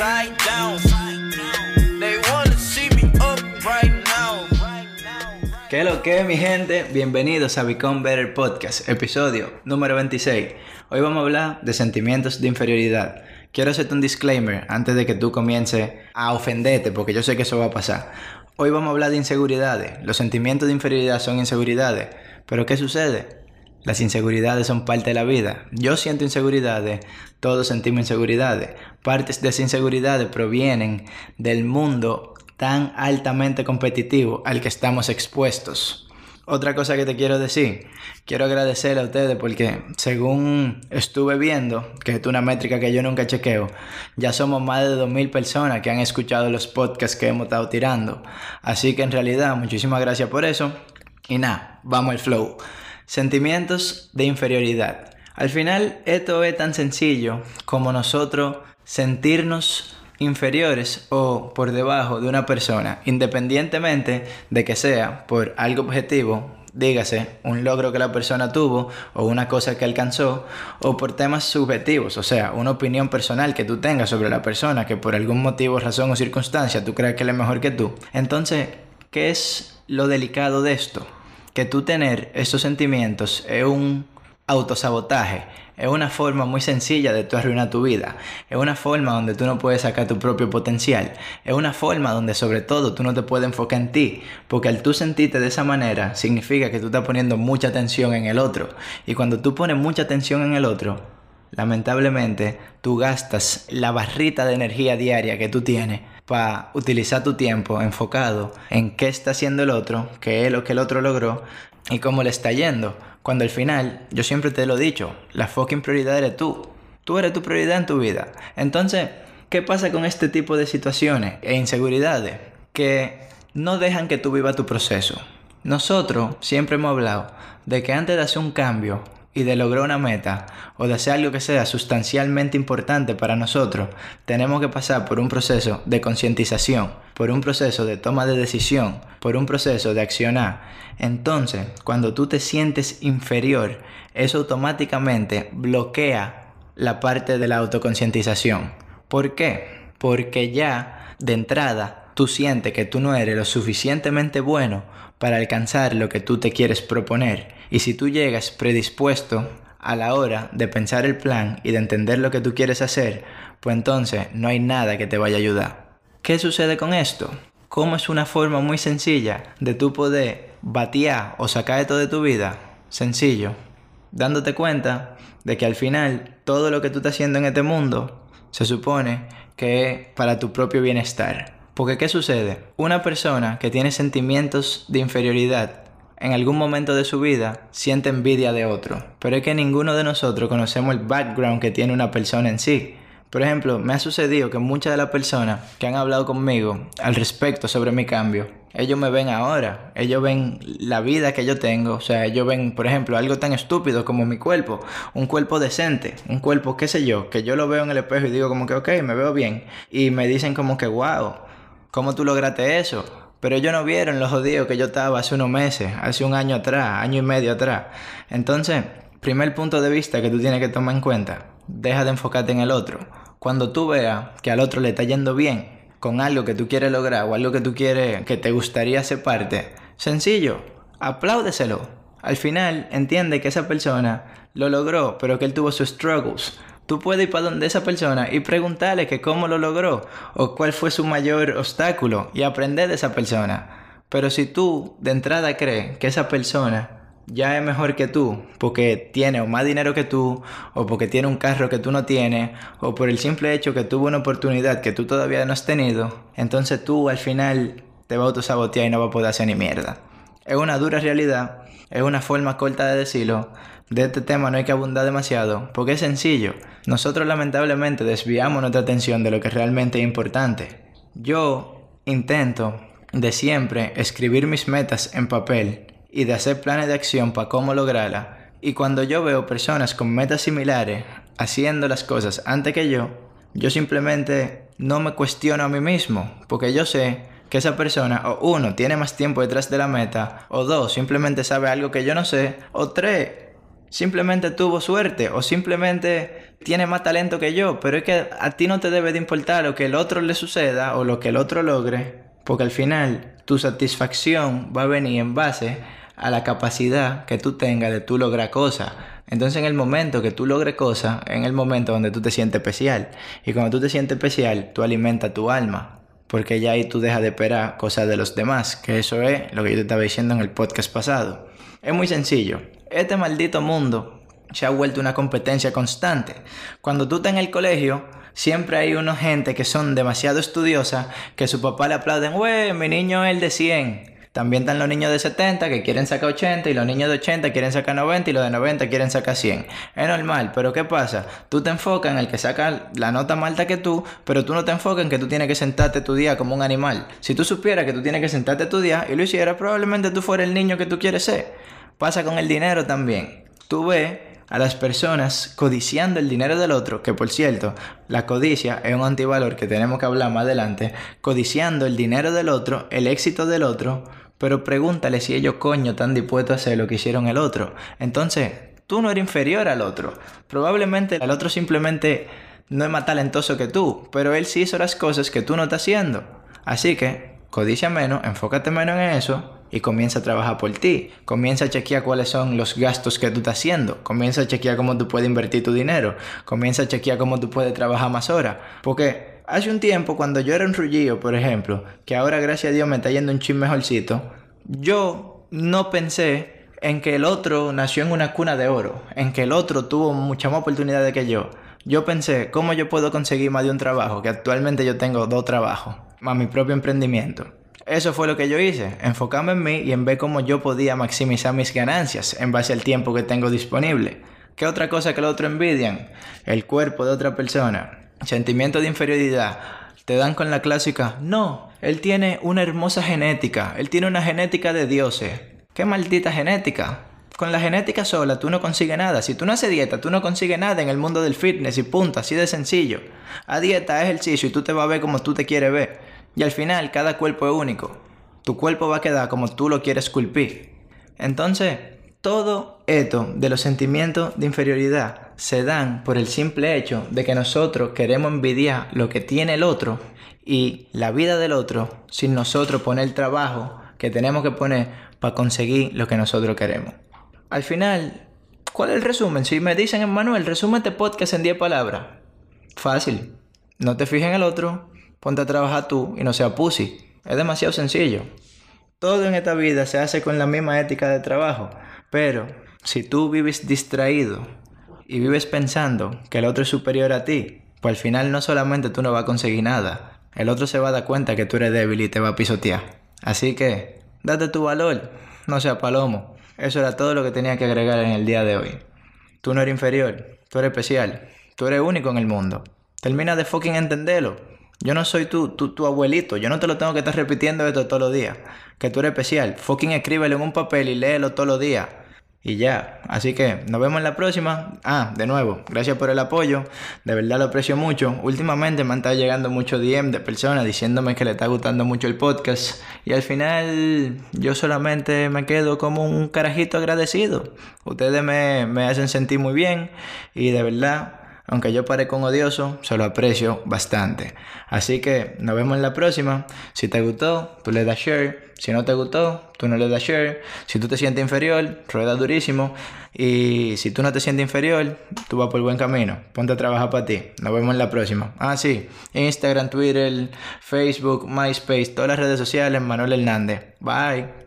I. ¿Qué lo que, mi gente? Bienvenidos a Become Better Podcast, episodio número 26. Hoy vamos a hablar de sentimientos de inferioridad. Quiero hacerte un disclaimer antes de que tú comiences a ofenderte, porque yo sé que eso va a pasar. Hoy vamos a hablar de inseguridades. Los sentimientos de inferioridad son inseguridades. Pero ¿qué sucede? Las inseguridades son parte de la vida. Yo siento inseguridades, todos sentimos inseguridades. Partes de esas inseguridades provienen del mundo tan altamente competitivo al que estamos expuestos. Otra cosa que te quiero decir, quiero agradecer a ustedes porque según estuve viendo, que es una métrica que yo nunca chequeo, ya somos más de 2.000 personas que han escuchado los podcasts que hemos estado tirando. Así que en realidad, muchísimas gracias por eso. Y nada, vamos al flow. Sentimientos de inferioridad. Al final, esto es tan sencillo como nosotros sentirnos inferiores o por debajo de una persona, independientemente de que sea por algo objetivo, dígase, un logro que la persona tuvo o una cosa que alcanzó, o por temas subjetivos, o sea, una opinión personal que tú tengas sobre la persona que por algún motivo, razón o circunstancia tú crees que él es mejor que tú. Entonces, ¿qué es lo delicado de esto? Que tú tener esos sentimientos es un autosabotaje, es una forma muy sencilla de tú arruinar tu vida, es una forma donde tú no puedes sacar tu propio potencial, es una forma donde sobre todo tú no te puedes enfocar en ti, porque al tú sentirte de esa manera significa que tú estás poniendo mucha atención en el otro, y cuando tú pones mucha atención en el otro, lamentablemente tú gastas la barrita de energía diaria que tú tienes para utilizar tu tiempo enfocado en qué está haciendo el otro, qué es lo que el otro logró y cómo le está yendo. Cuando al final, yo siempre te lo he dicho, la fucking prioridad eres tú. Tú eres tu prioridad en tu vida. Entonces, ¿qué pasa con este tipo de situaciones e inseguridades? Que no dejan que tú vivas tu proceso. Nosotros siempre hemos hablado de que antes de hacer un cambio y de lograr una meta o de hacer algo que sea sustancialmente importante para nosotros, tenemos que pasar por un proceso de concientización, por un proceso de toma de decisión, por un proceso de accionar. Entonces, cuando tú te sientes inferior, eso automáticamente bloquea la parte de la autoconcientización. ¿Por qué? Porque ya de entrada tú sientes que tú no eres lo suficientemente bueno para alcanzar lo que tú te quieres proponer. Y si tú llegas predispuesto a la hora de pensar el plan y de entender lo que tú quieres hacer, pues entonces no hay nada que te vaya a ayudar. ¿Qué sucede con esto? ¿Cómo es una forma muy sencilla de tú poder batear o sacar esto de tu vida? Sencillo. Dándote cuenta de que al final todo lo que tú estás haciendo en este mundo se supone que es para tu propio bienestar. Porque ¿qué sucede? Una persona que tiene sentimientos de inferioridad en algún momento de su vida siente envidia de otro. Pero es que ninguno de nosotros conocemos el background que tiene una persona en sí. Por ejemplo, me ha sucedido que muchas de las personas que han hablado conmigo al respecto sobre mi cambio, ellos me ven ahora, ellos ven la vida que yo tengo, o sea, ellos ven, por ejemplo, algo tan estúpido como mi cuerpo, un cuerpo decente, un cuerpo, qué sé yo, que yo lo veo en el espejo y digo como que, ok, me veo bien, y me dicen como que, wow, ¿Cómo tú lograste eso? Pero ellos no vieron los jodidos que yo estaba hace unos meses, hace un año atrás, año y medio atrás. Entonces, primer punto de vista que tú tienes que tomar en cuenta, deja de enfocarte en el otro. Cuando tú veas que al otro le está yendo bien con algo que tú quieres lograr o algo que tú quieres, que te gustaría ser parte, sencillo, apláudeselo. Al final, entiende que esa persona lo logró, pero que él tuvo sus struggles. Tú puedes ir para donde esa persona y preguntarle que cómo lo logró o cuál fue su mayor obstáculo y aprender de esa persona. Pero si tú de entrada crees que esa persona ya es mejor que tú porque tiene o más dinero que tú o porque tiene un carro que tú no tienes o por el simple hecho que tuvo una oportunidad que tú todavía no has tenido, entonces tú al final te va a autosabotear y no va a poder hacer ni mierda. Es una dura realidad, es una forma corta de decirlo, de este tema no hay que abundar demasiado, porque es sencillo. Nosotros lamentablemente desviamos nuestra atención de lo que realmente es importante. Yo intento de siempre escribir mis metas en papel y de hacer planes de acción para cómo lograrla. Y cuando yo veo personas con metas similares haciendo las cosas antes que yo, yo simplemente no me cuestiono a mí mismo, porque yo sé que esa persona o uno tiene más tiempo detrás de la meta, o dos simplemente sabe algo que yo no sé, o tres simplemente tuvo suerte o simplemente tiene más talento que yo, pero es que a ti no te debe de importar lo que el otro le suceda o lo que el otro logre, porque al final tu satisfacción va a venir en base a la capacidad que tú tengas de tú lograr cosas. Entonces en el momento que tú logres cosas, en el momento donde tú te sientes especial. Y cuando tú te sientes especial, tú alimentas tu alma. Porque ya ahí tú dejas de esperar cosas de los demás. Que eso es lo que yo te estaba diciendo en el podcast pasado. Es muy sencillo. Este maldito mundo se ha vuelto una competencia constante. Cuando tú estás en el colegio, siempre hay una gente que son demasiado estudiosas que su papá le aplauden, wey, mi niño es el de 100. También están los niños de 70 que quieren sacar 80 y los niños de 80 quieren sacar 90 y los de 90 quieren sacar 100. Es normal, pero ¿qué pasa? Tú te enfocas en el que saca la nota más alta que tú, pero tú no te enfocas en que tú tienes que sentarte tu día como un animal. Si tú supieras que tú tienes que sentarte tu día y lo hicieras, probablemente tú fueras el niño que tú quieres ser. Pasa con el dinero también. Tú ves a las personas codiciando el dinero del otro, que por cierto, la codicia es un antivalor que tenemos que hablar más adelante, codiciando el dinero del otro, el éxito del otro, pero pregúntale si ellos coño están dispuestos a hacer lo que hicieron el otro. Entonces, tú no eres inferior al otro. Probablemente el otro simplemente no es más talentoso que tú, pero él sí hizo las cosas que tú no estás haciendo. Así que, codicia menos, enfócate menos en eso y comienza a trabajar por ti. Comienza a chequear cuáles son los gastos que tú estás haciendo. Comienza a chequear cómo tú puedes invertir tu dinero. Comienza a chequear cómo tú puedes trabajar más horas. Porque hace un tiempo, cuando yo era un rullío, por ejemplo, que ahora gracias a Dios me está yendo un chin mejorcito, yo no pensé en que el otro nació en una cuna de oro, en que el otro tuvo mucha más oportunidades que yo. Yo pensé, ¿cómo yo puedo conseguir más de un trabajo? Que actualmente yo tengo dos trabajos, más mi propio emprendimiento. Eso fue lo que yo hice, enfocarme en mí y en ver cómo yo podía maximizar mis ganancias en base al tiempo que tengo disponible. ¿Qué otra cosa que el otro envidian? El cuerpo de otra persona sentimiento de inferioridad, te dan con la clásica, no, él tiene una hermosa genética, él tiene una genética de dioses. ¿Qué maldita genética? Con la genética sola tú no consigues nada. Si tú no haces dieta, tú no consigues nada en el mundo del fitness y punto, así de sencillo. A dieta, ejercicio y tú te vas a ver como tú te quieres ver. Y al final cada cuerpo es único. Tu cuerpo va a quedar como tú lo quieres esculpir. Entonces, todo esto de los sentimientos de inferioridad se dan por el simple hecho de que nosotros queremos envidiar lo que tiene el otro y la vida del otro sin nosotros poner el trabajo que tenemos que poner para conseguir lo que nosotros queremos. Al final, ¿cuál es el resumen? Si me dicen, Manuel, resume este podcast en 10 palabras. Fácil. No te fijes en el otro, ponte a trabajar tú y no sea pussy. Es demasiado sencillo. Todo en esta vida se hace con la misma ética de trabajo. Pero si tú vives distraído y vives pensando que el otro es superior a ti, pues al final no solamente tú no vas a conseguir nada, el otro se va a dar cuenta que tú eres débil y te va a pisotear. Así que, date tu valor, no sea palomo. Eso era todo lo que tenía que agregar en el día de hoy. Tú no eres inferior, tú eres especial, tú eres único en el mundo. Termina de fucking entenderlo. Yo no soy tu, tu, tu, abuelito, yo no te lo tengo que estar repitiendo esto todos los días. Que tú eres especial. Fucking escríbelo en un papel y léelo todos los días. Y ya, así que nos vemos en la próxima. Ah, de nuevo, gracias por el apoyo, de verdad lo aprecio mucho. Últimamente me han estado llegando muchos DM de personas diciéndome que le está gustando mucho el podcast y al final yo solamente me quedo como un carajito agradecido. Ustedes me, me hacen sentir muy bien y de verdad aunque yo parezca un odioso, se lo aprecio bastante. Así que nos vemos en la próxima. Si te gustó, tú le das share. Si no te gustó, tú no le das share. Si tú te sientes inferior, rueda durísimo. Y si tú no te sientes inferior, tú vas por el buen camino. Ponte a trabajar para ti. Nos vemos en la próxima. Ah, sí. Instagram, Twitter, Facebook, MySpace, todas las redes sociales, Manuel Hernández. Bye.